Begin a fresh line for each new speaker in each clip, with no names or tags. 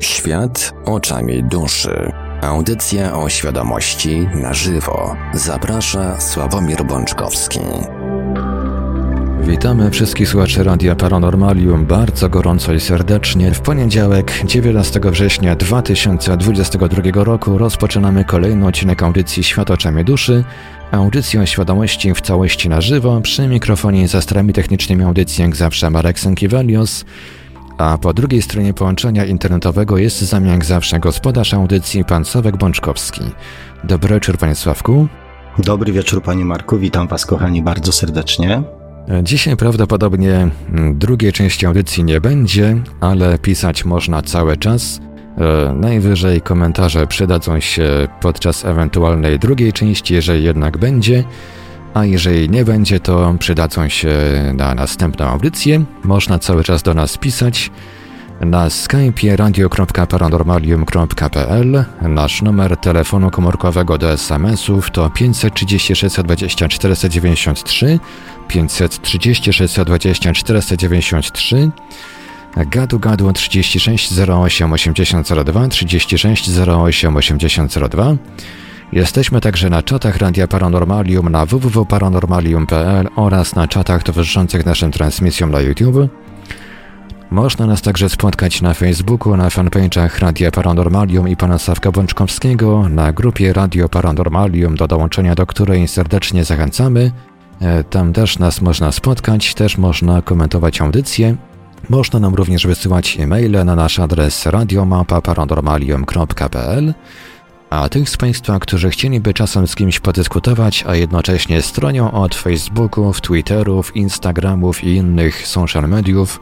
Świat oczami duszy. Audycja o świadomości na żywo. Zaprasza Sławomir Bączkowski.
Witamy wszystkich słuchaczy Radia Paranormalium bardzo gorąco i serdecznie. W poniedziałek 19 września 2022 roku rozpoczynamy kolejny odcinek audycji Świat oczami duszy. Audycję o świadomości w całości na żywo. Przy mikrofonie za starami technicznymi audycji jak zawsze Marek Sękiewelios. A po drugiej stronie połączenia internetowego jest z nami jak zawsze gospodarz audycji pan Sławek Bączkowski. Dobry wieczór panie Sławku.
Dobry wieczór panie Marku, witam was kochani bardzo serdecznie.
Dzisiaj prawdopodobnie drugiej części audycji nie będzie, ale pisać można cały czas. E, najwyżej komentarze przydadzą się podczas ewentualnej drugiej części, jeżeli jednak będzie a jeżeli nie będzie, to przydadzą się na następną audycję. Można cały czas do nas pisać na skype radio.paranormalium.pl. Nasz numer telefonu komórkowego do SMS-ów to 536 20 493 536 20 493 Gadu Gadu 36 08 8002 36 08 8002 Jesteśmy także na czatach Radia Paranormalium na www.paranormalium.pl oraz na czatach towarzyszących naszym transmisjom na YouTube. Można nas także spotkać na Facebooku, na fanpage'ach Radia Paranormalium i pana Sawka Bączkowskiego, na grupie Radio Paranormalium, do dołączenia do której serdecznie zachęcamy. E, tam też nas można spotkać, też można komentować audycje. Można nam również wysyłać e-maile na nasz adres radiomapa.paranormalium.pl a tych z Państwa, którzy chcieliby czasem z kimś podyskutować, a jednocześnie stronią od Facebooków, Twitterów, Instagramów i innych social mediów,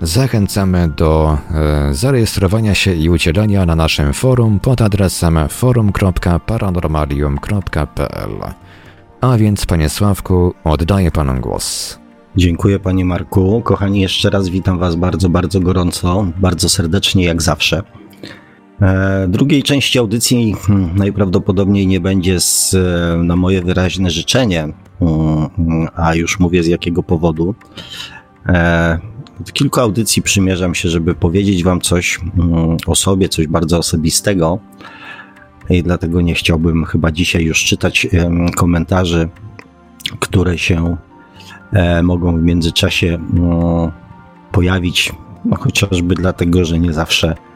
zachęcamy do e, zarejestrowania się i udzielenia na naszym forum pod adresem forum.paranormalium.pl. A więc, Panie Sławku, oddaję Panu głos.
Dziękuję Panie Marku. Kochani, jeszcze raz witam Was bardzo, bardzo gorąco, bardzo serdecznie jak zawsze. E, drugiej części audycji hmm, najprawdopodobniej nie będzie z, e, na moje wyraźne życzenie, hmm, a już mówię z jakiego powodu. E, w kilku audycji przymierzam się, żeby powiedzieć Wam coś hmm, o sobie, coś bardzo osobistego. I dlatego nie chciałbym chyba dzisiaj już czytać komentarzy, które się mogą w międzyczasie pojawić, no chociażby dlatego, że nie zawsze E,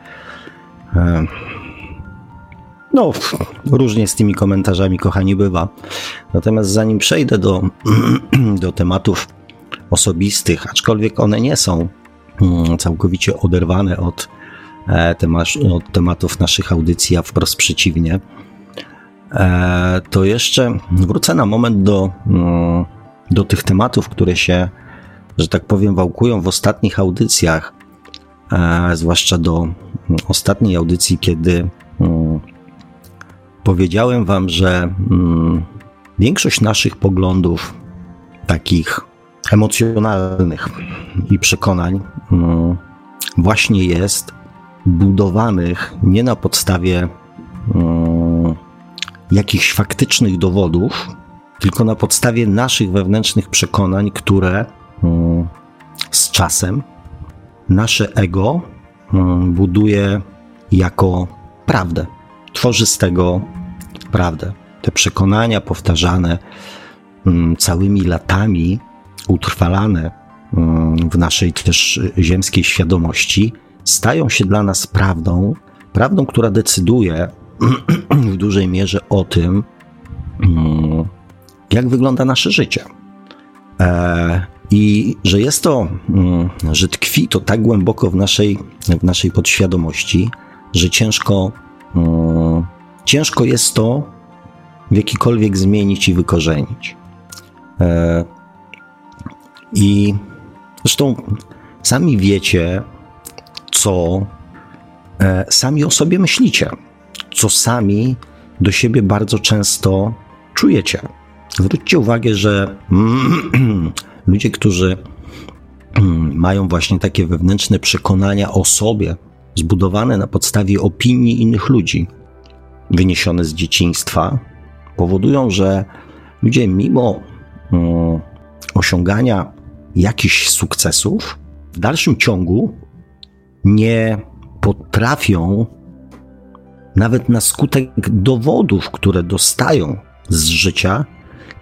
no, różnie z tymi komentarzami, kochani, bywa. Natomiast zanim przejdę do, do tematów osobistych, aczkolwiek one nie są mm, całkowicie oderwane od, e, od tematów naszych audycji, a wprost przeciwnie, e, to jeszcze wrócę na moment do, mm, do tych tematów, które się, że tak powiem, wałkują w ostatnich audycjach zwłaszcza do ostatniej audycji, kiedy mm, powiedziałem Wam, że mm, większość naszych poglądów, takich emocjonalnych i przekonań, mm, właśnie jest budowanych nie na podstawie jakichś faktycznych dowodów, tylko na podstawie naszych wewnętrznych przekonań, które z czasem nasze ego mm, buduje jako prawdę. Tworzy z tego prawdę. Te przekonania powtarzane mm, całymi latami, utrwalane mm, w naszej też ziemskiej świadomości, stają się dla nas prawdą, prawdą, która decyduje w dużej mierze o tym, jak wygląda nasze życie. I że jest to, mm, że tkwi to tak głęboko w naszej, w naszej podświadomości, że ciężko, mm, ciężko jest to w jakikolwiek zmienić i wykorzenić. E, I zresztą sami wiecie, co e, sami o sobie myślicie, co sami do siebie bardzo często czujecie. Zwróćcie uwagę, że ludzie, którzy mm, mają właśnie takie wewnętrzne przekonania o sobie, zbudowane na podstawie opinii innych ludzi, wyniesione z dzieciństwa, powodują, że ludzie, mimo um, osiągania jakichś sukcesów, w dalszym ciągu nie potrafią nawet na skutek dowodów, które dostają z życia,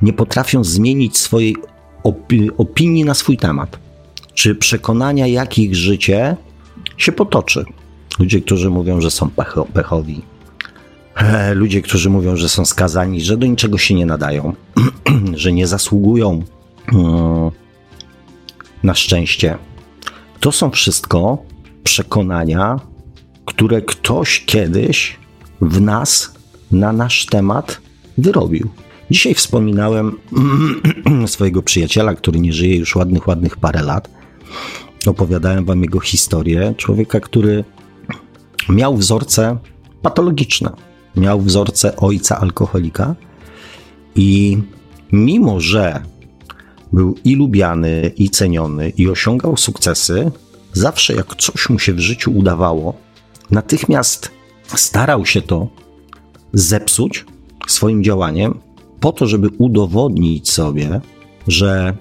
nie potrafią zmienić swojej opi opinii na swój temat, czy przekonania, jak ich życie się potoczy. Ludzie, którzy mówią, że są pecho pechowi, e, ludzie, którzy mówią, że są skazani, że do niczego się nie nadają, że nie zasługują mm, na szczęście. To są wszystko przekonania, które ktoś kiedyś w nas na nasz temat wyrobił. Dzisiaj wspominałem swojego przyjaciela, który nie żyje już ładnych, ładnych parę lat. Opowiadałem wam jego historię. Człowieka, który miał wzorce patologiczne. Miał wzorce ojca alkoholika i mimo, że był i lubiany, i ceniony, i osiągał sukcesy, zawsze jak coś mu się w życiu udawało, natychmiast starał się to zepsuć swoim działaniem, po to, żeby udowodnić sobie, że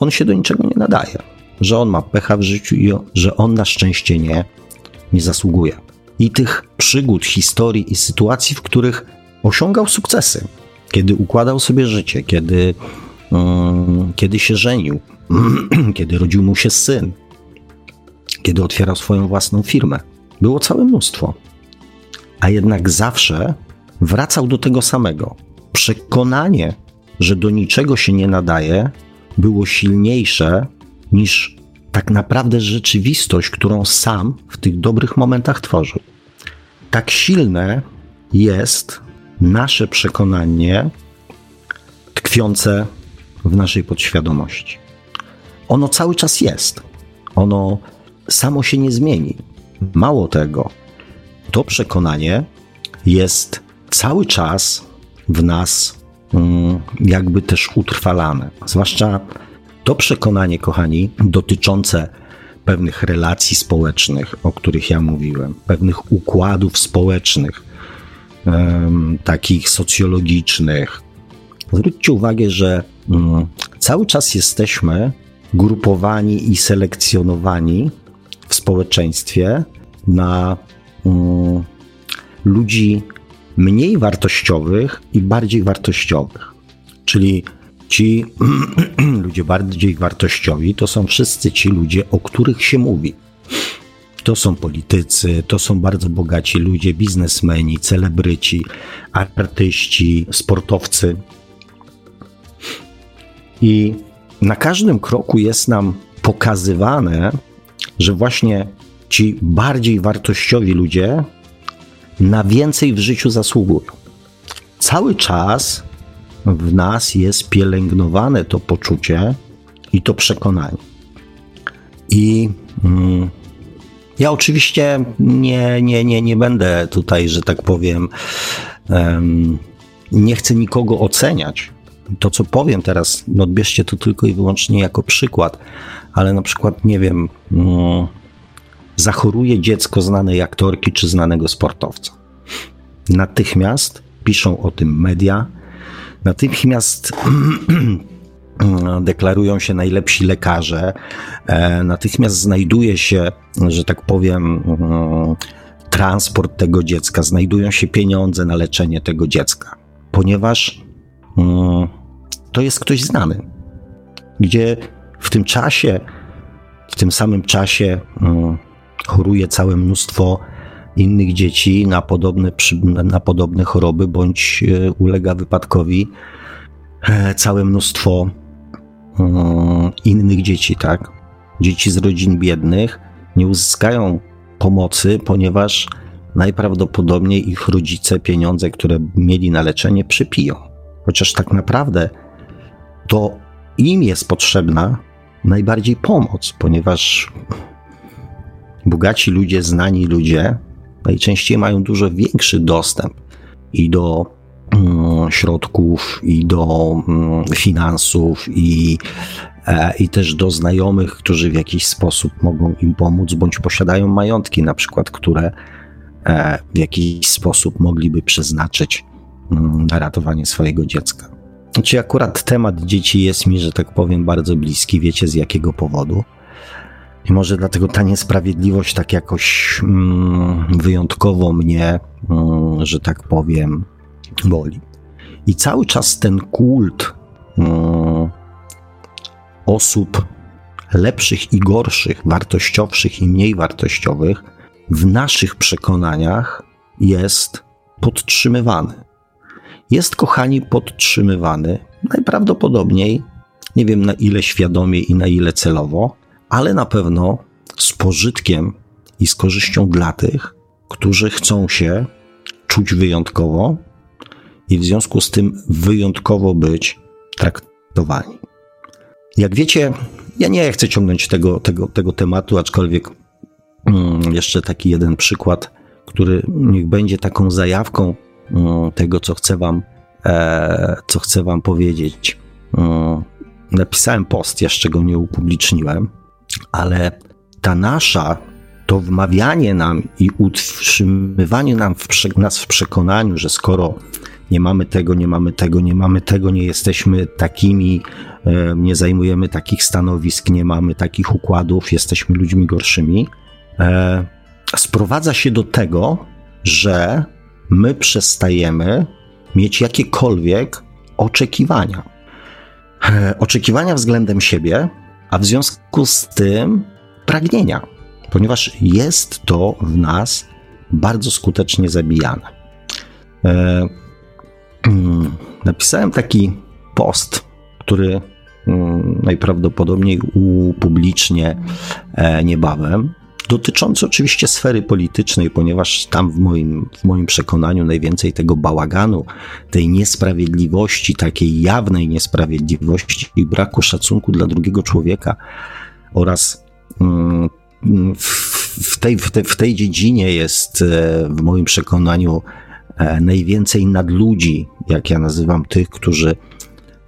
on się do niczego nie nadaje, że on ma pecha w życiu i że on na szczęście nie, nie zasługuje. I tych przygód, historii i sytuacji, w których osiągał sukcesy, kiedy układał sobie życie, kiedy, um, kiedy się żenił, kiedy rodził mu się syn, kiedy otwierał swoją własną firmę. Było całe mnóstwo. A jednak zawsze wracał do tego samego. Przekonanie, że do niczego się nie nadaje, było silniejsze niż tak naprawdę rzeczywistość, którą sam w tych dobrych momentach tworzył. Tak silne jest nasze przekonanie tkwiące w naszej podświadomości. Ono cały czas jest. Ono samo się nie zmieni. Mało tego, to przekonanie jest cały czas w nas mm, jakby też utrwalane. Zwłaszcza to przekonanie, kochani, dotyczące pewnych relacji społecznych, o których ja mówiłem, pewnych układów społecznych, takich socjologicznych. Zwróćcie uwagę, że um, cały czas jesteśmy grupowani i selekcjonowani w społeczeństwie na um, ludzi mniej wartościowych i bardziej wartościowych. Czyli ci ludzie bardziej wartościowi to są wszyscy ci ludzie, o których się mówi. To są politycy, to są bardzo bogaci ludzie, biznesmeni, celebryci, artyści, sportowcy. I na każdym kroku jest nam pokazywane, że właśnie ci bardziej wartościowi ludzie na więcej w życiu zasługują. Cały czas w nas jest pielęgnowane to poczucie i to przekonanie. I mm, ja oczywiście nie, nie, nie, nie będę tutaj, że tak powiem, um, nie chcę nikogo oceniać. To, co powiem teraz, no odbierzcie to tylko i wyłącznie jako przykład, ale na przykład, nie wiem, um, zachoruje dziecko znanej aktorki czy znanego sportowca. Natychmiast piszą o tym media, natychmiast deklarują się najlepsi lekarze, e, natychmiast znajduje się, że tak powiem, mm, transport tego dziecka, znajdują się pieniądze na leczenie tego dziecka, ponieważ mm, to jest ktoś znany, gdzie w tym czasie, w tym samym czasie mm, choruje całe mnóstwo innych dzieci na podobne, na podobne choroby, bądź e, ulega wypadkowi e, całe mnóstwo e, innych dzieci, tak? Dzieci z rodzin biednych nie uzyskają pomocy, ponieważ najprawdopodobniej ich rodzice pieniądze, które mieli na leczenie, przypiją. Chociaż tak naprawdę to im jest potrzebna najbardziej pomoc, ponieważ bogaci ludzie, znani ludzie najczęściej mają dużo większy dostęp i do mm, środków, i do mm, finansów, i, e, i też do znajomych, którzy w jakiś sposób mogą im pomóc, bądź posiadają majątki, na przykład, które e, w jakiś sposób mogliby przeznaczyć mm, na ratowanie swojego dziecka. Znaczy, akurat temat dzieci jest mi, że tak powiem, bardzo bliski. Wiecie z jakiego powodu? I może dlatego ta niesprawiedliwość tak jakoś mm, wyjątkowo mnie, mm, że tak powiem, boli. I cały czas ten kult mm, osób lepszych i gorszych, wartościowszych i mniej wartościowych w naszych przekonaniach jest podtrzymywany. Jest, kochani, podtrzymywany najprawdopodobniej, nie wiem na ile świadomie i na ile celowo, ale na pewno z pożytkiem i z korzyścią dla tych, którzy chcą się czuć wyjątkowo i w związku z tym wyjątkowo być traktowani. Jak wiecie, ja nie chcę ciągnąć tego, tego, tego tematu, aczkolwiek mm, jeszcze taki jeden przykład, który niech będzie taką zajawką mm, tego, co chcę wam, e, co chcę wam powiedzieć. Mm, napisałem post, jeszcze go nie upubliczniłem, ale ta nasza, to wmawianie nam i utrzymywanie nam w, nas w przekonaniu, że skoro nie mamy tego, nie mamy tego, nie mamy tego, nie jesteśmy takimi, e, nie zajmujemy takich stanowisk, nie mamy takich układów, jesteśmy ludźmi gorszymi, e, sprowadza się do tego, że my przestajemy mieć jakiekolwiek oczekiwania. E, oczekiwania względem siebie, a w związku z tym pragnienia, ponieważ jest to w nas bardzo skutecznie zabijane. napisałem taki post, który mm, najprawdopodobniej upublicznię e, niebawem, dotyczący oczywiście sfery politycznej, ponieważ tam w moim, w moim przekonaniu najwięcej tego bałaganu, tej niesprawiedliwości, takiej jawnej niesprawiedliwości i braku szacunku dla drugiego człowieka oraz mm, w tej, w, tej, w tej dziedzinie jest e, w moim przekonaniu E, najwięcej nadludzi, jak ja nazywam tych, którzy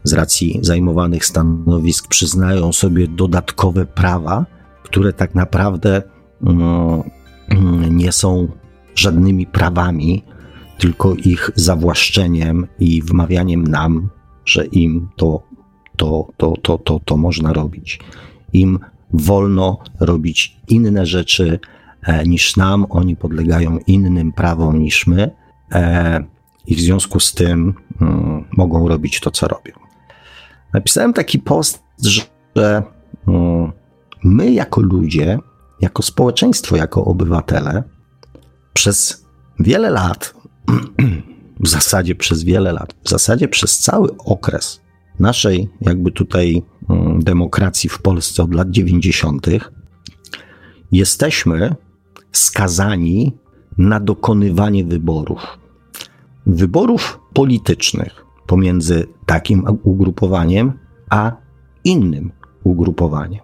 z racji zajmowanych stanowisk przyznają sobie dodatkowe prawa, które tak naprawdę mm, nie są żadnymi prawami, tylko ich zawłaszczeniem i wmawianiem nam, że im to, to, to, to, to, to można robić. Im wolno robić inne rzeczy e, niż nam, oni podlegają innym prawom niż my E, i w związku z tym mm, mogą robić to, co robią. Napisałem taki post, że mm, my jako ludzie, jako społeczeństwo, jako obywatele, przez wiele lat, w zasadzie przez wiele lat, w zasadzie przez cały okres naszej, jakby tutaj mm, demokracji w Polsce od lat 90., jesteśmy skazani na dokonywanie wyborów wyborów politycznych pomiędzy takim ugrupowaniem a innym ugrupowaniem,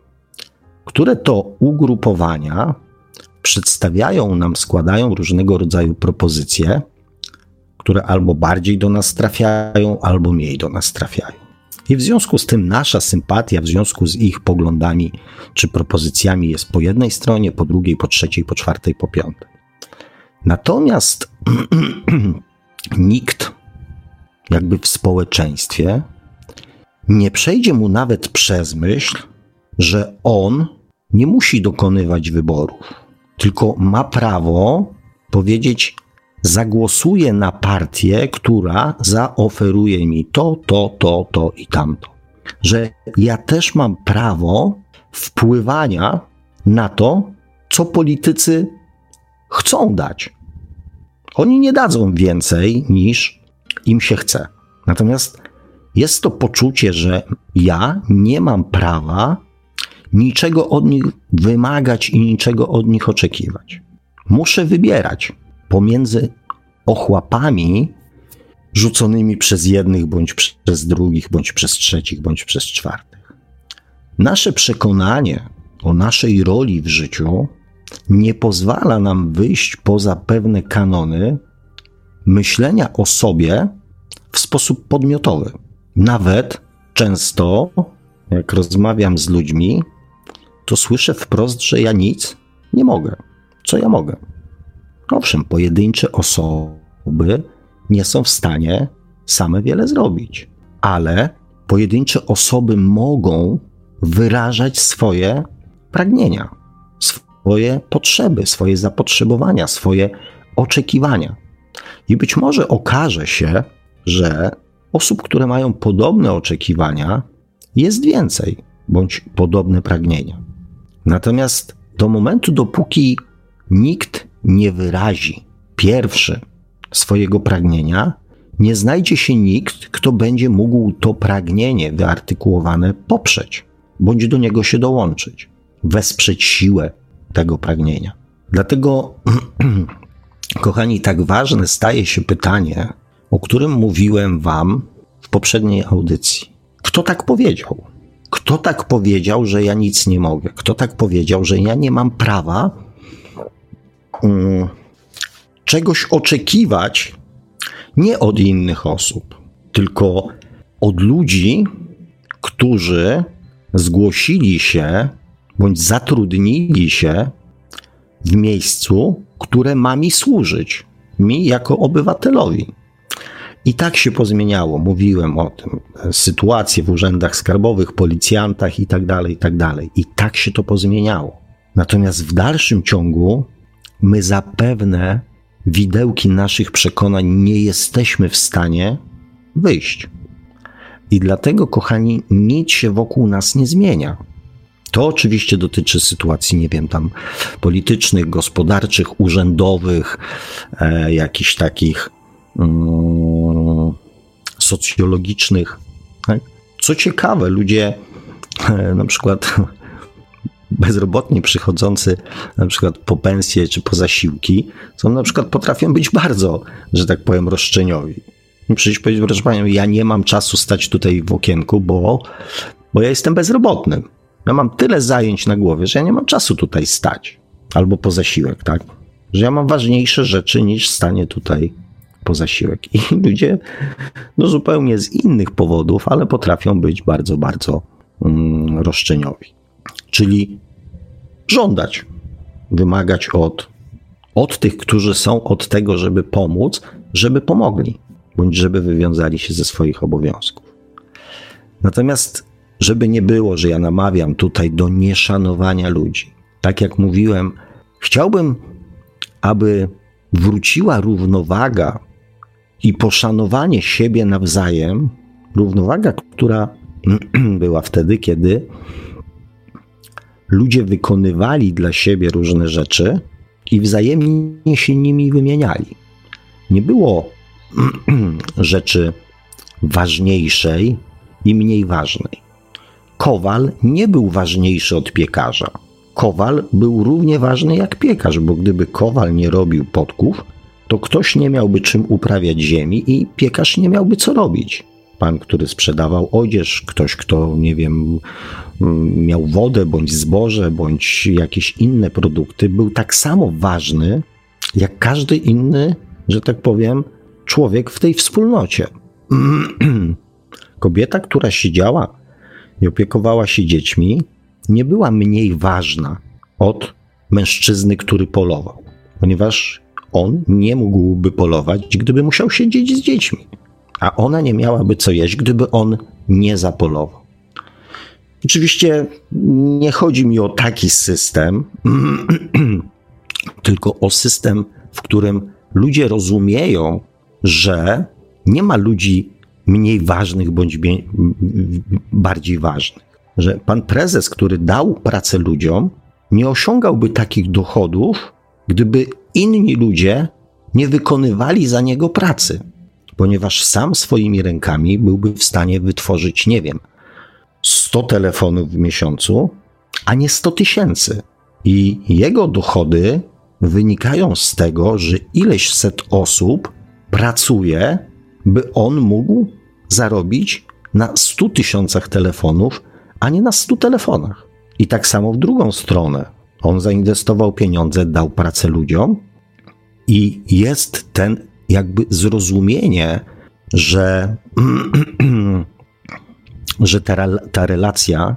które to ugrupowania przedstawiają nam, składają różnego rodzaju propozycje, które albo bardziej do nas trafiają, albo mniej do nas trafiają. I w związku z tym nasza sympatia, w związku z ich poglądami czy propozycjami jest po jednej stronie, po drugiej, po trzeciej, po czwartej, po piątej. Natomiast nikt, jakby w społeczeństwie, nie przejdzie mu nawet przez myśl, że on nie musi dokonywać wyborów, tylko ma prawo powiedzieć: Zagłosuję na partię, która zaoferuje mi to, to, to, to i tamto. Że ja też mam prawo wpływania na to, co politycy chcą dać. Oni nie dadzą więcej niż im się chce. Natomiast jest to poczucie, że ja nie mam prawa niczego od nich wymagać i niczego od nich oczekiwać. Muszę wybierać pomiędzy ochłapami rzuconymi przez jednych, bądź przez drugich, bądź przez trzecich, bądź przez czwartych. Nasze przekonanie o naszej roli w życiu nie pozwala nam wyjść poza pewne kanony myślenia o sobie w sposób podmiotowy. Nawet często, jak rozmawiam z ludźmi, to słyszę wprost, że ja nic nie mogę. Co ja mogę? Owszem, pojedyncze osoby nie są w stanie same wiele zrobić, ale pojedyncze osoby mogą wyrażać swoje pragnienia swoje potrzeby, swoje zapotrzebowania, swoje oczekiwania. I być może okaże się, że osób, które mają podobne oczekiwania, jest więcej bądź podobne pragnienia. Natomiast do momentu, dopóki nikt nie wyrazi pierwszy swojego pragnienia, nie znajdzie się nikt, kto będzie mógł to pragnienie wyartykułowane poprzeć, bądź do niego się dołączyć, wesprzeć siłę tego pragnienia. Dlatego, kochani, tak ważne staje się pytanie, o którym mówiłem Wam w poprzedniej audycji. Kto tak powiedział? Kto tak powiedział, że ja nic nie mogę? Kto tak powiedział, że ja nie mam prawa um, czegoś oczekiwać nie od innych osób, tylko od ludzi, którzy zgłosili się bądź zatrudnili się w miejscu, które ma mi służyć, mi jako obywatelowi. I tak się pozmieniało, mówiłem o tym, sytuacje w urzędach skarbowych, policjantach i tak dalej, i tak dalej. I tak się to pozmieniało. Natomiast w dalszym ciągu my zapewne widełki naszych przekonań nie jesteśmy w stanie wyjść. I dlatego, kochani, nic się wokół nas nie zmienia. To oczywiście dotyczy sytuacji, nie wiem, tam politycznych, gospodarczych, urzędowych, e, jakichś takich socjologicznych. Tak? Co ciekawe, ludzie e, na przykład bezrobotni przychodzący na przykład po pensję czy po zasiłki, są na przykład potrafią być bardzo, że tak powiem, roszczeniowi. Przyjść powiedzieć, proszę panią, ja nie mam czasu stać tutaj w okienku, bo, bo ja jestem bezrobotnym. Ja mam tyle zajęć na głowie, że ja nie mam czasu tutaj stać. Albo po zasiłek, tak? Że ja mam ważniejsze rzeczy niż stanie tutaj po zasiłek. I ludzie, no zupełnie z innych powodów, ale potrafią być bardzo, bardzo mm, roszczeniowi. Czyli żądać, wymagać od, od tych, którzy są od tego, żeby pomóc, żeby pomogli, bądź żeby wywiązali się ze swoich obowiązków. Natomiast, żeby nie było, że ja namawiam tutaj do nieszanowania ludzi, tak jak mówiłem, chciałbym, aby wróciła równowaga i poszanowanie siebie nawzajem, równowaga, która była wtedy, kiedy ludzie wykonywali dla siebie różne rzeczy i wzajemnie się nimi wymieniali. Nie było rzeczy ważniejszej i mniej ważnej. Kowal nie był ważniejszy od piekarza. Kowal był równie ważny jak piekarz, bo gdyby kowal nie robił podków, to ktoś nie miałby czym uprawiać ziemi i piekarz nie miałby co robić pan, który sprzedawał odzież, ktoś, kto, nie wiem, miał wodę, bądź zboże, bądź jakieś inne produkty, był tak samo ważny jak każdy inny, że tak powiem, człowiek w tej wspólnocie. Kobieta, która siedziała i opiekowała się dziećmi, nie była mniej ważna od mężczyzny, który polował, ponieważ on nie mógłby polować, gdyby musiał siedzieć z dziećmi a ona nie miałaby co jeść, gdyby on nie zapolował. Oczywiście nie chodzi mi o taki system, tylko o system, w którym ludzie rozumieją, że nie ma ludzi mniej ważnych bądź bardziej ważnych. Że pan prezes, który dał pracę ludziom, nie osiągałby takich dochodów, gdyby inni ludzie nie wykonywali za niego pracy ponieważ sam swoimi rękami byłby w stanie wytworzyć, nie wiem, 100 telefonów w miesiącu, a nie 100 tysięcy. I jego dochody wynikają z tego, że ileś set osób pracuje, by on mógł zarobić na 100 tysiącach telefonów, a nie na 100 telefonach. I tak samo w drugą stronę. On zainwestował pieniądze, dał pracę ludziom i jest ten jakby zrozumienie, że, że ta, ta relacja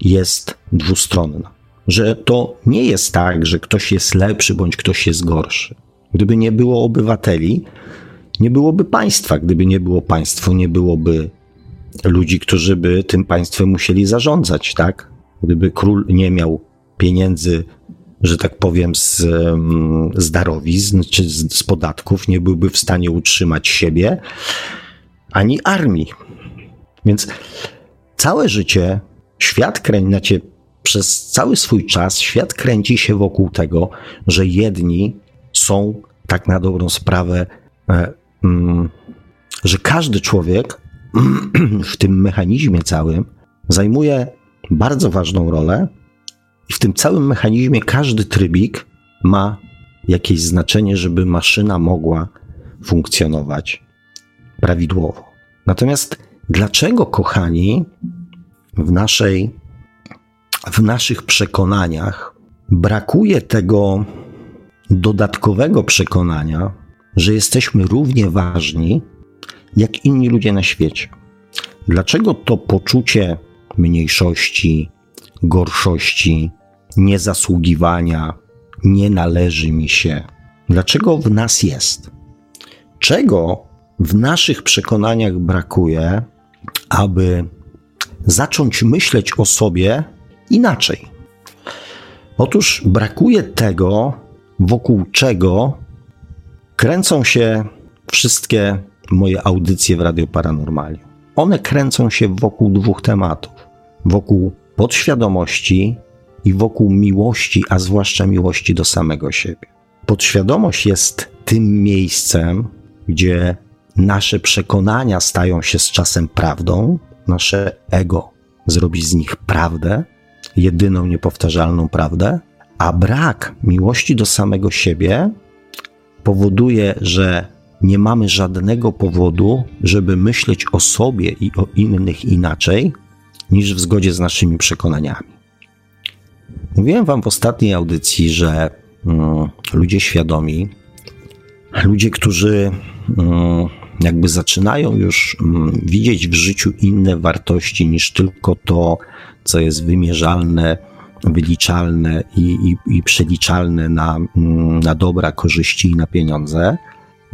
jest dwustronna. Że to nie jest tak, że ktoś jest lepszy bądź ktoś jest gorszy. Gdyby nie było obywateli, nie byłoby państwa. Gdyby nie było państwa, nie byłoby ludzi, którzy by tym państwem musieli zarządzać, tak? Gdyby król nie miał pieniędzy, że tak powiem, z, mm, z darowizn czy z, z podatków, nie byłby w stanie utrzymać siebie ani armii. Więc całe życie świat kręci, znaczy przez cały swój czas świat kręci się wokół tego, że jedni są tak na dobrą sprawę, e, mm, że każdy człowiek w tym mechanizmie całym zajmuje bardzo ważną rolę i w tym całym mechanizmie każdy trybik ma jakieś znaczenie, żeby maszyna mogła funkcjonować prawidłowo. Natomiast dlaczego, kochani, w naszej w naszych przekonaniach brakuje tego dodatkowego przekonania, że jesteśmy równie ważni jak inni ludzie na świecie. Dlaczego to poczucie mniejszości, gorszości, niezasługiwania, nie należy mi się? Dlaczego w nas jest? Czego w naszych przekonaniach brakuje, aby zacząć myśleć o sobie inaczej. Otóż brakuje tego, wokół czego kręcą się wszystkie moje audycje w Radio Paranormalium. One kręcą się wokół dwóch tematów: wokół podświadomości i wokół miłości, a zwłaszcza miłości do samego siebie. Podświadomość jest tym miejscem, gdzie nasze przekonania stają się z czasem prawdą, nasze ego zrobi z nich prawdę, jedyną niepowtarzalną prawdę, a brak miłości do samego siebie powoduje, że nie mamy żadnego powodu, żeby myśleć o sobie i o innych inaczej niż w zgodzie z naszymi przekonaniami. Mówiłem Wam w ostatniej audycji, że mm, ludzie świadomi, ludzie, którzy mm, jakby zaczynają już mm, widzieć w życiu inne wartości niż tylko to, co jest wymierzalne, wyliczalne i, i, i przeliczalne na, mm, na dobra, korzyści i na pieniądze.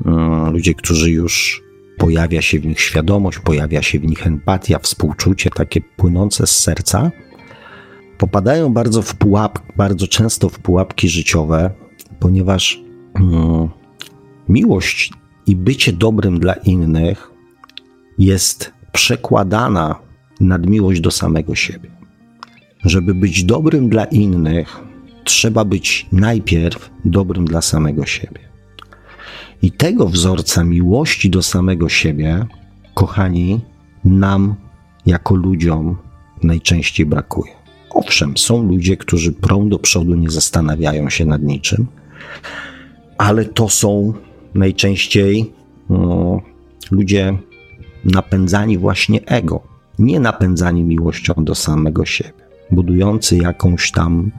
Mm, ludzie, którzy już pojawia się w nich świadomość, pojawia się w nich empatia, współczucie, takie płynące z serca, popadają bardzo w pułap, bardzo często w pułapki życiowe, ponieważ mm, miłość i bycie dobrym dla innych jest przekładana nad miłość do samego siebie. Żeby być dobrym dla innych, trzeba być najpierw dobrym dla samego siebie. I tego wzorca miłości do samego siebie, kochani, nam jako ludziom najczęściej brakuje. Owszem, są ludzie, którzy prą do przodu, nie zastanawiają się nad niczym, ale to są najczęściej no, ludzie napędzani właśnie ego, nie napędzani miłością do samego siebie, budujący jakąś tam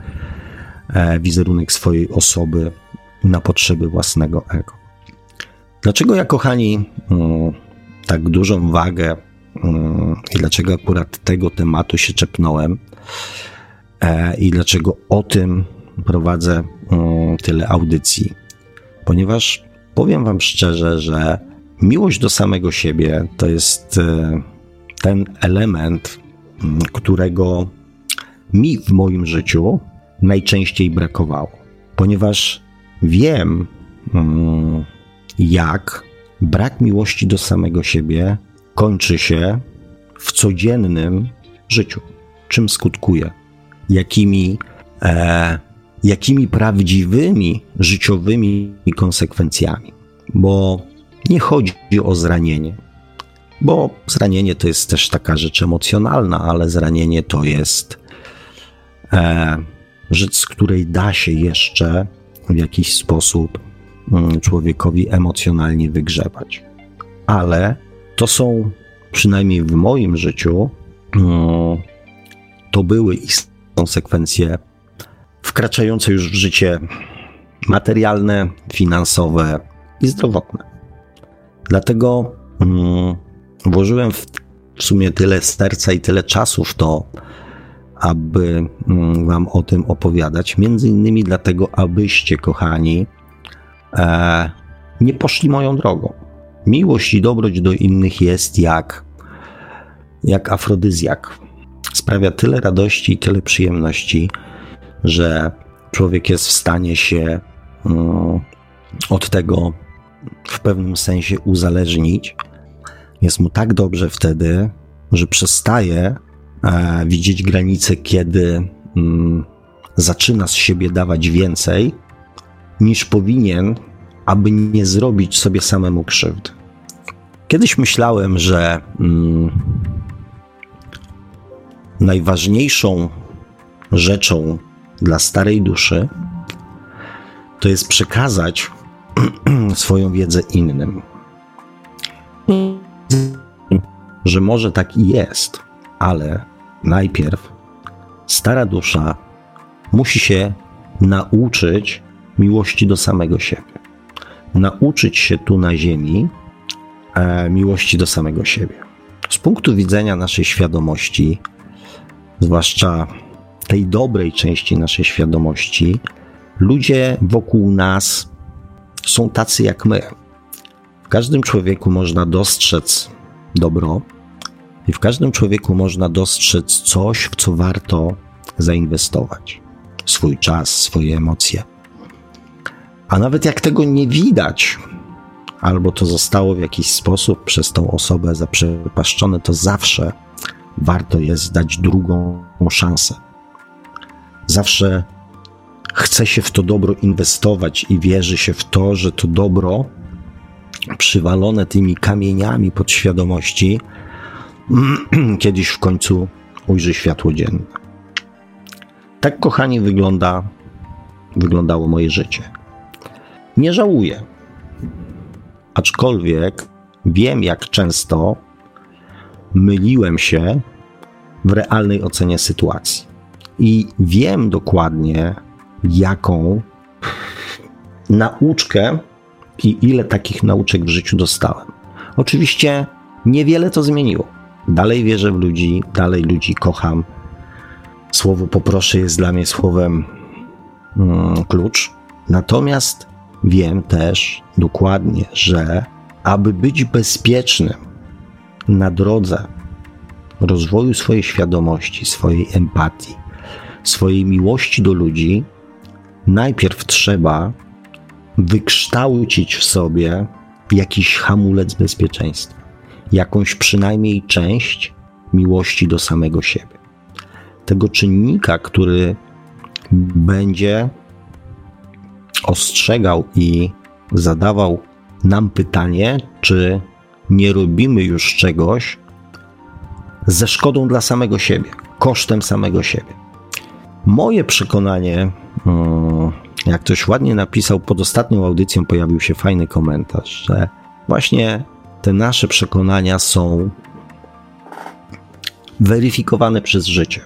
e, wizerunek swojej osoby na potrzeby własnego ego. Dlaczego ja, kochani, mm, tak dużą wagę mm, i dlaczego akurat tego tematu się czepnąłem e, i dlaczego o tym prowadzę mm, tyle audycji? Ponieważ powiem Wam szczerze, że miłość do samego siebie to jest e, ten element, którego mi w moim życiu najczęściej brakowało, ponieważ wiem, jak brak miłości do samego siebie kończy się w codziennym życiu. Czym skutkuje? Jakimi e, jakimi prawdziwymi życiowymi konsekwencjami. Bo nie chodzi o zranienie, bo zranienie to jest też taka rzecz emocjonalna, ale zranienie to jest e, rzecz, z której da się jeszcze w jakiś sposób człowiekowi emocjonalnie wygrzebać. Ale to są, przynajmniej w moim życiu, mm, to były konsekwencje wkraczające już w życie materialne, finansowe i zdrowotne. Dlatego mm, włożyłem w, w sumie tyle serca i tyle czasu w to, aby mm, Wam o tym opowiadać. Między innymi dlatego, abyście, kochani, nie poszli moją drogą. Miłość i dobroć do innych jest jak, jak afrodyzjak. Sprawia tyle radości i tyle przyjemności, że człowiek jest w stanie się mm, od tego w pewnym sensie uzależnić. Jest mu tak dobrze wtedy, że przestaje e, widzieć granice, kiedy mm, zaczyna z siebie dawać więcej, niż powinien, aby nie zrobić sobie samemu krzywdy. Kiedyś myślałem, że mm, najważniejszą rzeczą dla starej duszy to jest przekazać swoją wiedzę innym. Że może tak i jest, ale najpierw stara dusza musi się nauczyć miłości do samego siebie. Nauczyć się tu na Ziemi e, miłości do samego siebie. Z punktu widzenia naszej świadomości, zwłaszcza tej dobrej części naszej świadomości, ludzie wokół nas są tacy jak my. W każdym człowieku można dostrzec dobro i w każdym człowieku można dostrzec coś, w co warto zainwestować swój czas, swoje emocje. A nawet jak tego nie widać, albo to zostało w jakiś sposób przez tą osobę zaprzepaszczone, to zawsze warto jest dać drugą szansę. Zawsze chce się w to dobro inwestować i wierzy się w to, że to dobro przywalone tymi kamieniami podświadomości kiedyś w końcu ujrzy światło dzienne. Tak, kochani, wygląda, wyglądało moje życie. Nie żałuję, aczkolwiek wiem, jak często myliłem się w realnej ocenie sytuacji. I wiem dokładnie, jaką nauczkę i ile takich nauczek w życiu dostałem. Oczywiście niewiele to zmieniło. Dalej wierzę w ludzi, dalej ludzi kocham. Słowo poproszę jest dla mnie słowem mm, klucz. Natomiast wiem też dokładnie, że aby być bezpiecznym na drodze rozwoju swojej świadomości, swojej empatii, swojej miłości do ludzi, najpierw trzeba wykształcić w sobie jakiś hamulec bezpieczeństwa, jakąś przynajmniej część miłości do samego siebie. Tego czynnika, który będzie ostrzegał i zadawał nam pytanie, czy nie robimy już czegoś ze szkodą dla samego siebie, kosztem samego siebie. Moje przekonanie, mm, jak ktoś ładnie napisał, pod ostatnią audycją pojawił się fajny komentarz, że właśnie te nasze przekonania są weryfikowane przez życie.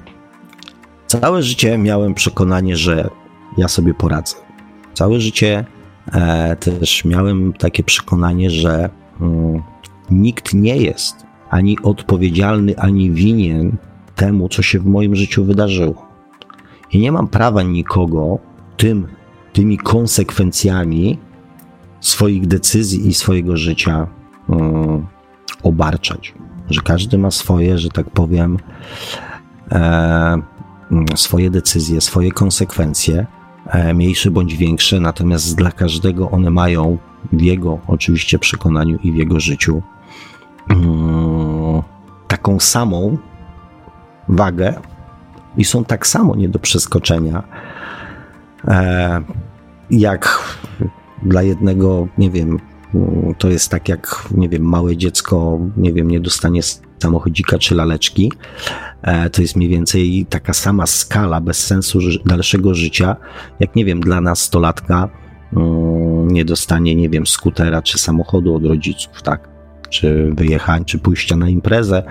Całe życie miałem przekonanie, że ja sobie poradzę. Całe życie e, też miałem takie przekonanie, że mm, nikt nie jest ani odpowiedzialny, ani winien temu, co się w moim życiu wydarzyło. I nie mam prawa nikogo tym, tymi konsekwencjami swoich decyzji i swojego życia um, obarczać. Że każdy ma swoje, że tak powiem, e, swoje decyzje, swoje konsekwencje, e, mniejsze bądź większe, natomiast dla każdego one mają w jego oczywiście przekonaniu i w jego życiu um, taką samą wagę, i są tak samo nie do przeskoczenia, e, jak dla jednego, nie wiem, to jest tak jak, nie wiem, małe dziecko, nie wiem, nie dostanie samochodzika czy laleczki. E, to jest mniej więcej taka sama skala bez sensu dalszego życia, jak, nie wiem, dla nas stolatka mm, nie dostanie, nie wiem, skutera czy samochodu od rodziców, tak? Czy wyjechań, czy pójścia na imprezę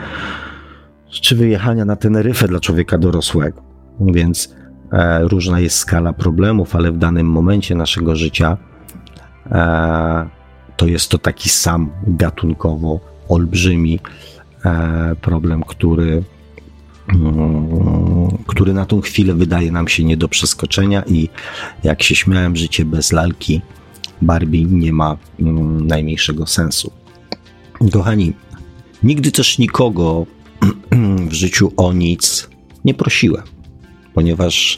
czy wyjechania na Teneryfę dla człowieka dorosłego. Więc e, różna jest skala problemów, ale w danym momencie naszego życia e, to jest to taki sam gatunkowo olbrzymi e, problem, który, mm, który na tą chwilę wydaje nam się nie do przeskoczenia i jak się śmiałem, życie bez lalki Barbie nie ma mm, najmniejszego sensu. Kochani, nigdy też nikogo w życiu o nic nie prosiłem, ponieważ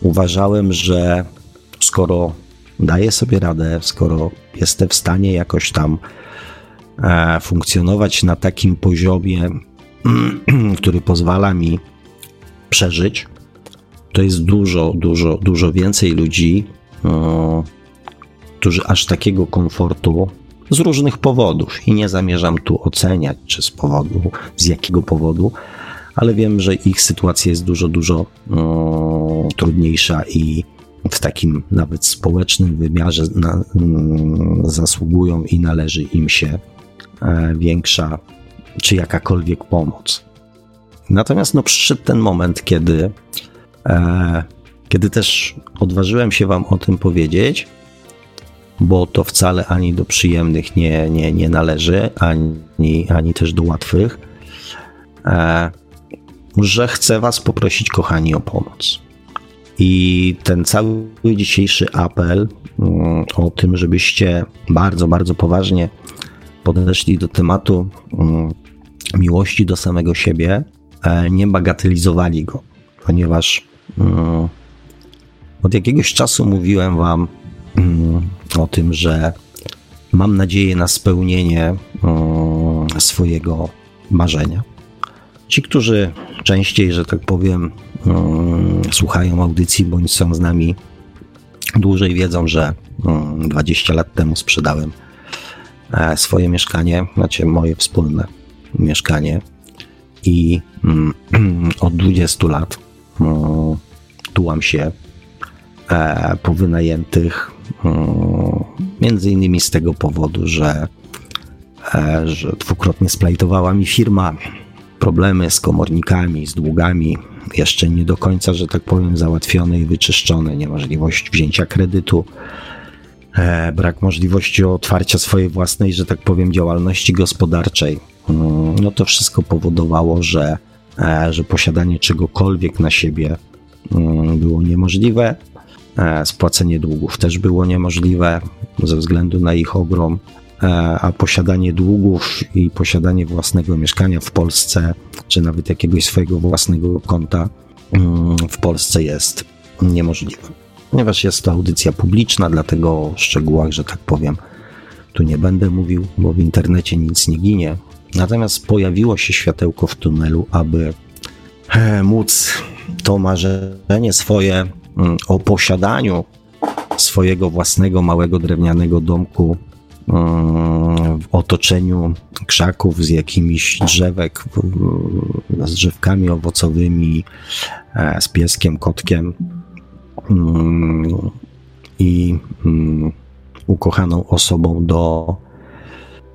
uważałem, że skoro daję sobie radę, skoro jestem w stanie jakoś tam e, funkcjonować na takim poziomie, który pozwala mi przeżyć, to jest dużo, dużo, dużo więcej ludzi, e, którzy aż takiego komfortu z różnych powodów i nie zamierzam tu oceniać, czy z powodu, z jakiego powodu, ale wiem, że ich sytuacja jest dużo, dużo no, trudniejsza i w takim nawet społecznym wymiarze na, mm, zasługują i należy im się e, większa czy jakakolwiek pomoc. Natomiast no, przyszedł ten moment, kiedy, e, kiedy też odważyłem się Wam o tym powiedzieć, bo to wcale ani do przyjemnych nie, nie, nie należy, ani, ani też do łatwych, e, że chcę Was poprosić, kochani, o pomoc. I ten cały dzisiejszy apel mm, o tym, żebyście bardzo, bardzo poważnie podeszli do tematu mm, miłości do samego siebie, e, nie bagatelizowali go, ponieważ mm, od jakiegoś czasu mówiłem Wam o tym, że mam nadzieję na spełnienie swojego marzenia. Ci, którzy częściej, że tak powiem, słuchają audycji bądź są z nami dłużej, wiedzą, że 20 lat temu sprzedałem e, swoje mieszkanie, znaczy moje wspólne mieszkanie i od 20 lat tułam się e, po wynajętych Mm, między innymi z tego powodu, że, e, że dwukrotnie splajtowała mi firma, problemy z komornikami, z długami, jeszcze nie do końca, że tak powiem, załatwione i wyczyszczone, niemożliwość wzięcia kredytu, e, brak możliwości otwarcia swojej własnej, że tak powiem, działalności gospodarczej. Mm, no to wszystko powodowało, że, e, że posiadanie czegokolwiek na siebie mm, było niemożliwe, E, spłacenie długów też było niemożliwe ze względu na ich ogrom, a posiadanie długów i posiadanie własnego mieszkania w Polsce, czy nawet jakiegoś swojego własnego konta mm, w Polsce jest niemożliwe. Ponieważ jest to audycja publiczna, dlatego o szczegółach, że tak powiem, tu nie będę mówił, bo w internecie nic nie ginie. Natomiast pojawiło się światełko w tunelu, aby e, móc to marzenie swoje Mm, o posiadaniu swojego własnego małego drewnianego domku w otoczeniu krzaków z jakimiś drzewek, z drzewkami owocowymi, e, z pieskiem, kotkiem mm, i ukochaną osobą do,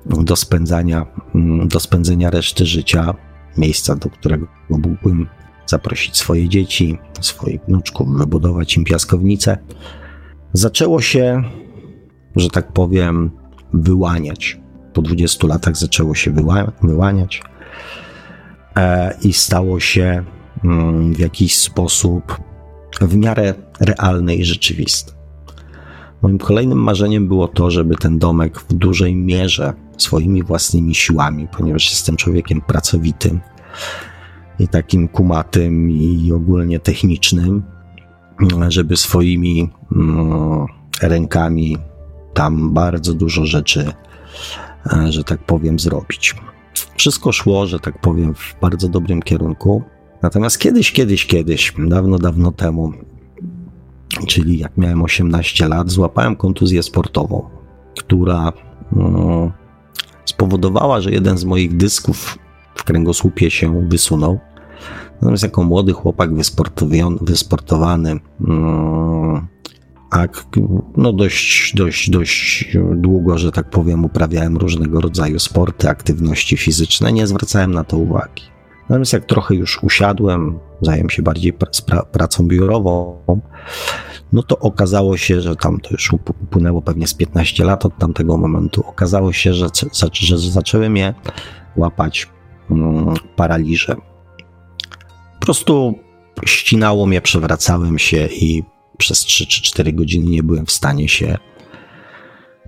do spędzania, do spędzenia reszty życia, miejsca, do którego mógłbym zaprosić swoje dzieci, swoich wnuczków, wybudować im piaskownicę. Zaczęło się, że tak powiem, wyłaniać. Po 20 latach zaczęło się wyła wyłaniać e, i stało się mm, w jakiś sposób w miarę realne i rzeczywiste. Moim kolejnym marzeniem było to, żeby ten domek w dużej mierze swoimi własnymi siłami, ponieważ jestem człowiekiem pracowitym, i takim kumatym i ogólnie technicznym, żeby swoimi mm, rękami tam bardzo dużo rzeczy, e, że tak powiem, zrobić. Wszystko szło, że tak powiem, w bardzo dobrym kierunku. Natomiast kiedyś, kiedyś, kiedyś, dawno, dawno temu, czyli jak miałem 18 lat, złapałem kontuzję sportową, która no, spowodowała, że jeden z moich dysków w kręgosłupie się wysunął. Natomiast jako młody chłopak wysportowany, mm, a no dość, dość, dość długo, że tak powiem, uprawiałem różnego rodzaju sporty, aktywności fizyczne, nie zwracałem na to uwagi. Natomiast jak trochę już usiadłem, zająłem się bardziej pra pracą biurową, no to okazało się, że tam to już upłynęło pewnie z 15 lat od tamtego momentu. Okazało się, że, że zaczęły mnie łapać mm, paraliże. Po prostu ścinało mnie, przewracałem się i przez 3 czy 4 godziny nie byłem w stanie się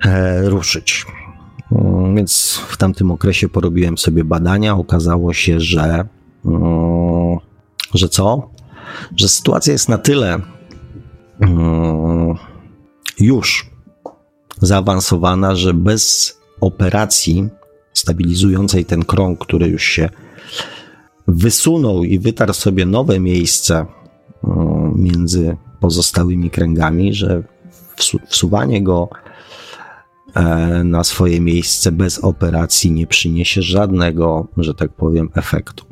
e, ruszyć. Mm, więc w tamtym okresie porobiłem sobie badania. Okazało się, że, mm, że co? Że sytuacja jest na tyle mm, już zaawansowana, że bez operacji stabilizującej ten krąg, który już się wysunął i wytarł sobie nowe miejsce między pozostałymi kręgami, że wsuwanie go e, na swoje miejsce bez operacji nie przyniesie żadnego, że tak powiem, efektu.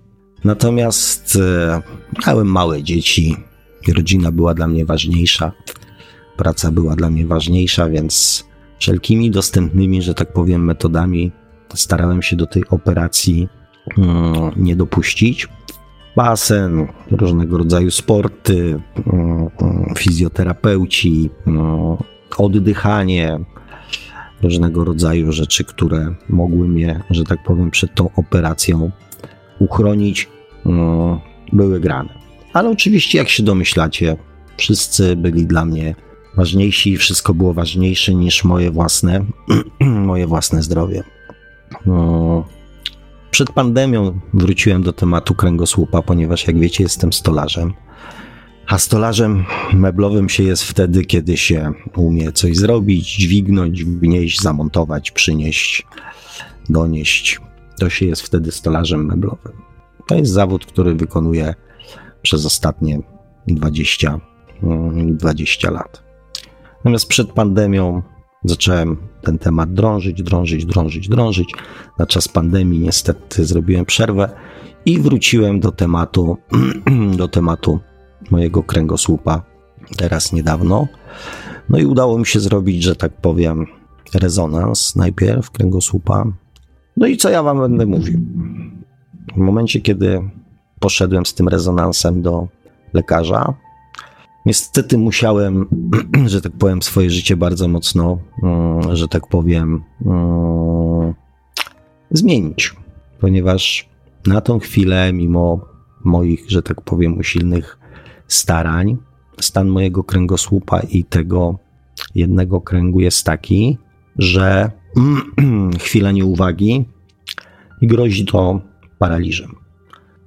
Natomiast e, miałem małe dzieci, rodzina była dla mnie ważniejsza, praca była dla mnie ważniejsza, więc wszelkimi dostępnymi, że tak powiem, metodami starałem się do tej operacji mm, nie dopuścić. Basen, różnego rodzaju sporty, mm, fizjoterapeuci, mm, oddychanie, różnego rodzaju rzeczy, które mogły mnie, że tak powiem, przed tą operacją uchronić, były grane. Ale oczywiście, jak się domyślacie, wszyscy byli dla mnie ważniejsi i wszystko było ważniejsze niż moje własne, moje własne zdrowie. Przed pandemią wróciłem do tematu kręgosłupa, ponieważ jak wiecie, jestem stolarzem. A stolarzem meblowym się jest wtedy, kiedy się umie coś zrobić, dźwignąć, wnieść, zamontować, przynieść, donieść. To się jest wtedy stolarzem meblowym. To jest zawód, który wykonuję przez ostatnie 20, 20 mm, lat. Natomiast przed pandemią zacząłem ten temat drążyć, drążyć, drążyć, drążyć. Na czas pandemii niestety zrobiłem przerwę i wróciłem do tematu, do tematu mojego kręgosłupa teraz niedawno. No i udało mi się zrobić, że tak powiem, rezonans najpierw kręgosłupa. No i co ja wam będę mówił? W momencie, kiedy poszedłem z tym rezonansem do lekarza, Niestety musiałem, że tak powiem, swoje życie bardzo mocno, mm, że tak powiem, mm, zmienić, ponieważ na tą chwilę, mimo moich, że tak powiem, usilnych starań, stan mojego kręgosłupa i tego jednego kręgu jest taki, że chwila nieuwagi i grozi to paraliżem.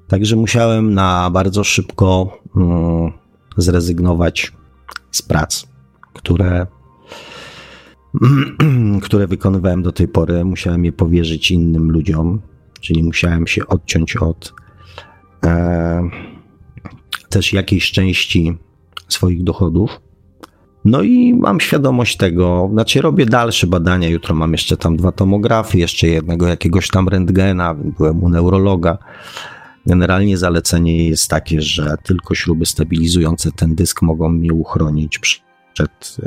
Także musiałem na bardzo szybko mm, zrezygnować z prac, które, które wykonywałem do tej pory. Musiałem je powierzyć innym ludziom, czyli musiałem się odciąć od e, też jakiejś części swoich dochodów. No i mam świadomość tego, znaczy robię dalsze badania, jutro mam jeszcze tam dwa tomografy, jeszcze jednego jakiegoś tam rentgena, byłem u neurologa, Generalnie zalecenie jest takie, że tylko śruby stabilizujące ten dysk mogą mnie uchronić przed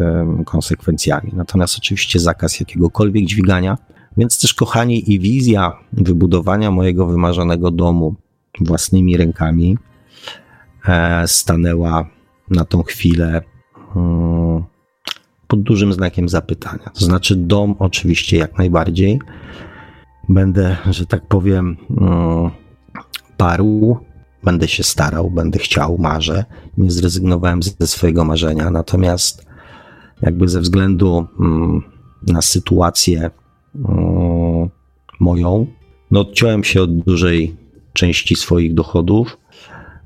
konsekwencjami. Natomiast oczywiście zakaz jakiegokolwiek dźwigania, więc też kochani i wizja wybudowania mojego wymarzonego domu własnymi rękami e, stanęła na tą chwilę mm, pod dużym znakiem zapytania. To znaczy dom oczywiście jak najbardziej. Będę, że tak powiem, mm, parł, będę się starał, będę chciał, marzę. Nie zrezygnowałem ze swojego marzenia, natomiast jakby ze względu mm, na sytuację mm, moją, no odciąłem się od dużej części swoich dochodów.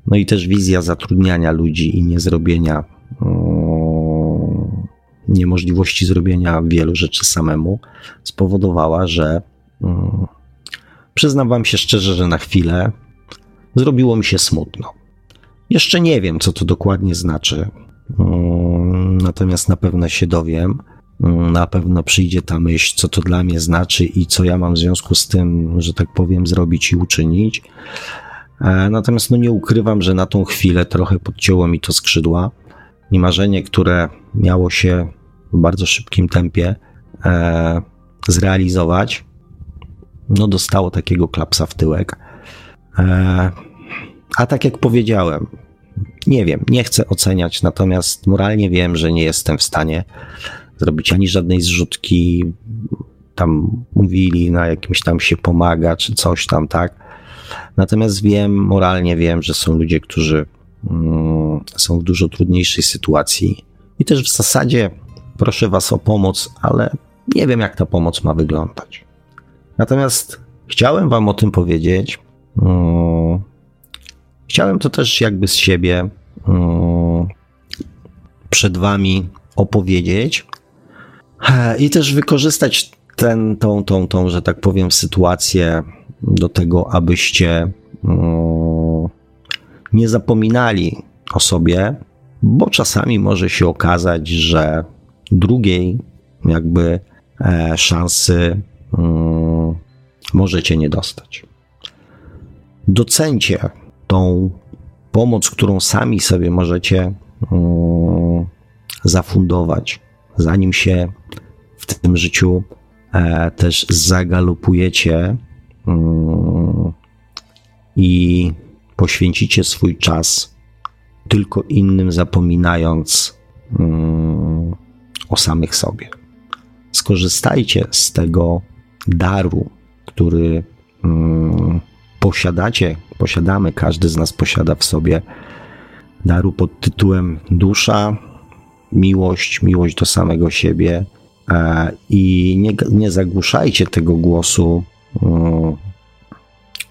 No i też wizja zatrudniania ludzi i niezrobienia, mm, niemożliwości zrobienia wielu rzeczy samemu spowodowała, że przyznam Wam się szczerze, że na chwilę zrobiło mi się smutno. Jeszcze nie wiem, co to dokładnie znaczy, mm, natomiast na pewno się dowiem. Mm, na pewno przyjdzie ta myśl, co to dla mnie znaczy i co ja mam w związku z tym, że tak powiem, zrobić i uczynić. E, natomiast no nie ukrywam, że na tą chwilę trochę podcięło mi to skrzydła i marzenie, które miało się w bardzo szybkim tempie e, zrealizować, no dostało takiego klapsa w tyłek. E, a tak jak powiedziałem, nie wiem, nie chcę oceniać, natomiast moralnie wiem, że nie jestem w stanie zrobić ani żadnej zrzutki. Tam mówili, na jakimś tam się pomaga, czy coś tam, tak. Natomiast wiem, moralnie wiem, że są ludzie, którzy mm, są w dużo trudniejszej sytuacji. I też w zasadzie proszę Was o pomoc, ale nie wiem, jak ta pomoc ma wyglądać. Natomiast chciałem Wam o tym powiedzieć, Chciałem to też jakby z siebie przed Wami opowiedzieć i też wykorzystać ten, tą, tą, tą, że tak powiem, sytuację do tego, abyście nie zapominali o sobie, bo czasami może się okazać, że drugiej jakby e, szansy możecie nie dostać. Docencie tą pomoc, którą sami sobie możecie mm, zafundować, zanim się w tym życiu e, też zagalopujecie mm, i poświęcicie swój czas tylko innym, zapominając mm, o samych sobie. Skorzystajcie z tego daru, który posiadacie, posiadamy, każdy z nas posiada w sobie daru pod tytułem dusza, miłość, miłość do samego siebie e, i nie, nie zagłuszajcie tego głosu, mm,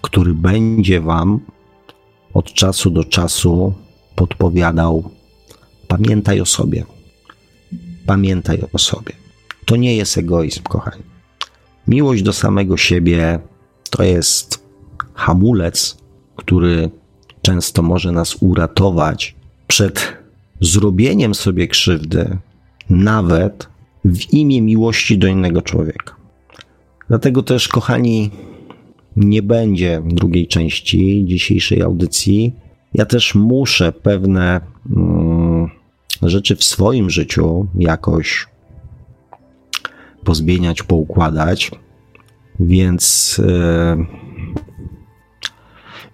który będzie wam od czasu do czasu podpowiadał: pamiętaj o sobie. Pamiętaj o sobie. To nie jest egoizm, kochani. Miłość do samego siebie to jest hamulec, który często może nas uratować przed zrobieniem sobie krzywdy, nawet w imię miłości do innego człowieka. Dlatego też, kochani, nie będzie drugiej części dzisiejszej audycji. Ja też muszę pewne mm, rzeczy w swoim życiu jakoś pozmieniać, poukładać, więc, yy,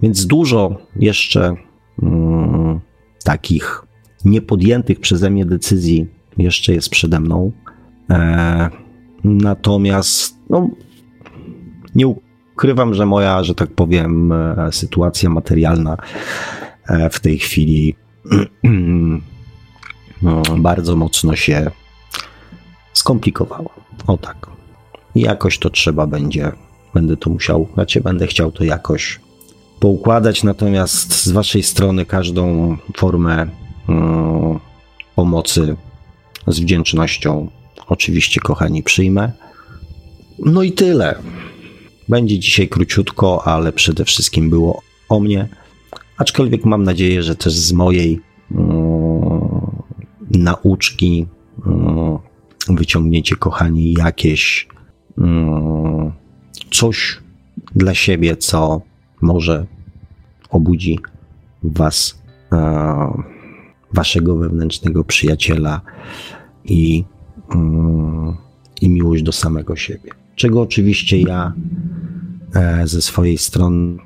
więc dużo jeszcze yy, takich niepodjętych przeze mnie decyzji jeszcze jest przede mną. E, natomiast no, nie ukrywam, że moja, że tak powiem, e, sytuacja materialna e, w tej chwili no, bardzo mocno się skomplikowała. O tak. I jakoś to trzeba będzie, będę to musiał, znaczy będę chciał to jakoś poukładać, natomiast z waszej strony każdą formę mm, pomocy z wdzięcznością oczywiście, kochani, przyjmę. No i tyle. Będzie dzisiaj króciutko, ale przede wszystkim było o mnie. Aczkolwiek mam nadzieję, że też z mojej mm, nauczki mm, wyciągniecie, kochani, jakieś coś dla siebie, co może obudzi was, e, waszego wewnętrznego przyjaciela i, mm, i miłość do samego siebie czego oczywiście ja e, ze swojej strony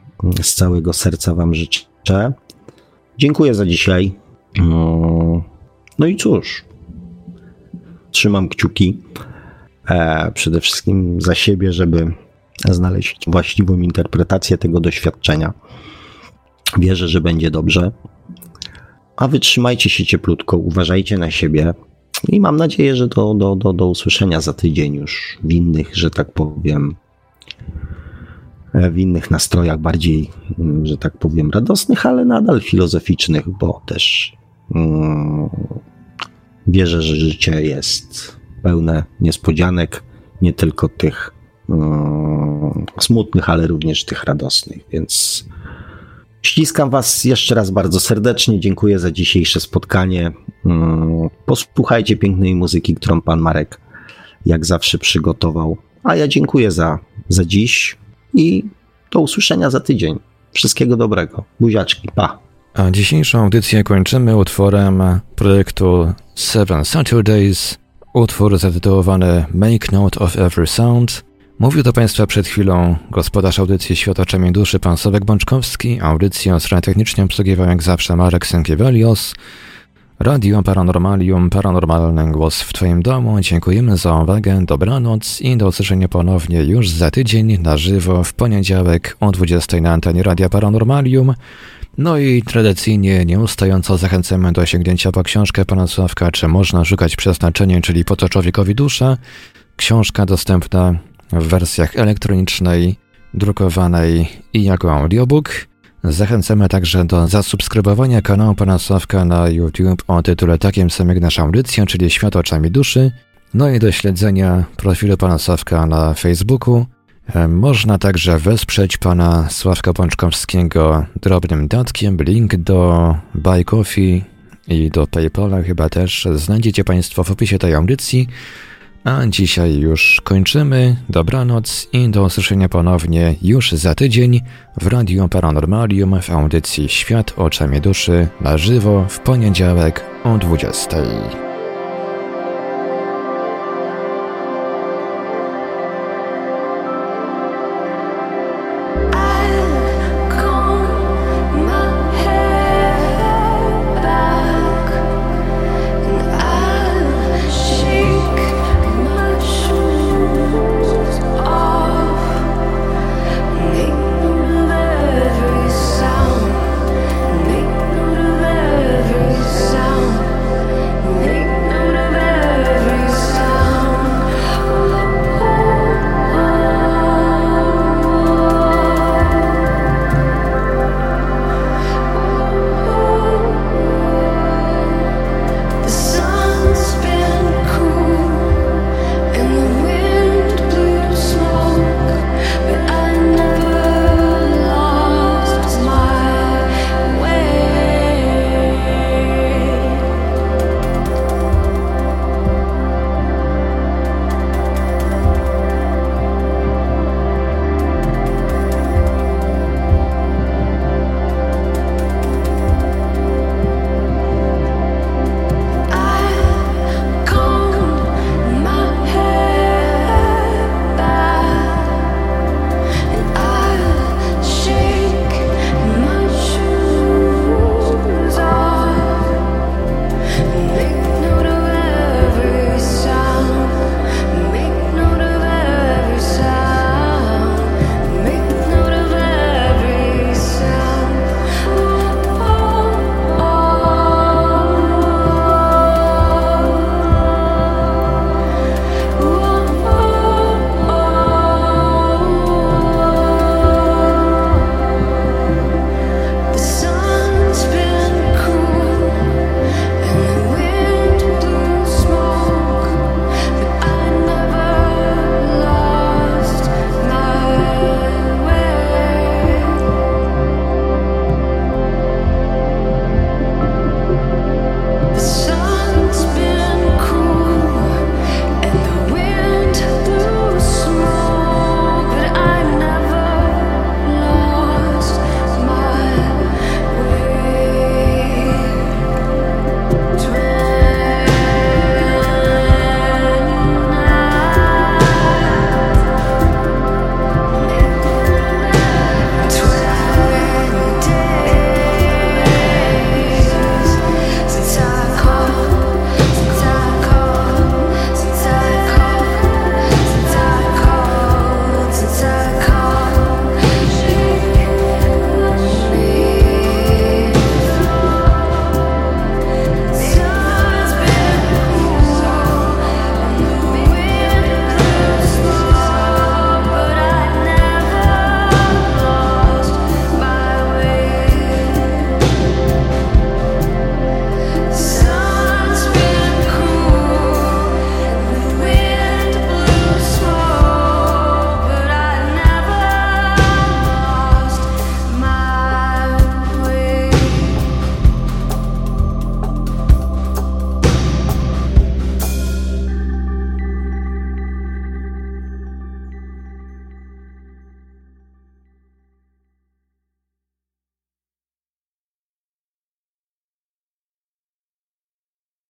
z całego serca Wam życzę. Dziękuję za dzisiaj. No, no i cóż, trzymam kciuki e, przede wszystkim za siebie, żeby znaleźć właściwą interpretację tego doświadczenia. Wierzę, że będzie dobrze. A wytrzymajcie się cieplutko, uważajcie na siebie. I mam nadzieję, że do, do, do, do usłyszenia za tydzień już w innych, że tak powiem, w innych nastrojach, bardziej, mm, że tak powiem, radosnych, ale nadal filozoficznych, bo też mm, wierzę, że życie jest pełne niespodzianek, nie tylko tych smutnych, ale również tych radosnych, więc Ściskam Was jeszcze raz bardzo serdecznie. Dziękuję za dzisiejsze spotkanie. Mm, posłuchajcie pięknej muzyki, którą Pan Marek jak zawsze przygotował. A ja dziękuję za, za dziś i do usłyszenia za tydzień. Wszystkiego dobrego. Buziaczki. Pa.
A dzisiejszą audycję kończymy utworem projektu Seven Saturdays. Utwór zatytułowany Make Note of Every Sound. Mówił do Państwa przed chwilą gospodarz audycji Światoczemi Duszy, pan Sławek Bączkowski. Audycję o stronę technicznie obsługiwał jak zawsze Marek Sękiewelios. Radio Paranormalium, paranormalny głos w Twoim domu. Dziękujemy za uwagę, dobranoc i do usłyszenia ponownie już za tydzień na żywo w poniedziałek o 20 na antenie Radia Paranormalium. No i tradycyjnie nieustająco zachęcamy do sięgnięcia po książkę pana Sławka, czy można szukać przeznaczenia, czyli po to człowiekowi dusza. Książka dostępna w wersjach elektronicznej, drukowanej i jako audiobook. Zachęcamy także do zasubskrybowania kanału Pana Sławka na YouTube o tytule takim samym jak nasza audycja, czyli Świat oczami duszy, no i do śledzenia profilu Pana Sławka na Facebooku. E, można także wesprzeć Pana Sławka Pączkowskiego drobnym datkiem. Link do Buy Coffee i do PayPala chyba też znajdziecie Państwo w opisie tej audycji. A dzisiaj już kończymy. Dobranoc i do usłyszenia ponownie już za tydzień w Radio Paranormalium w audycji Świat oczami duszy na żywo w poniedziałek o 20.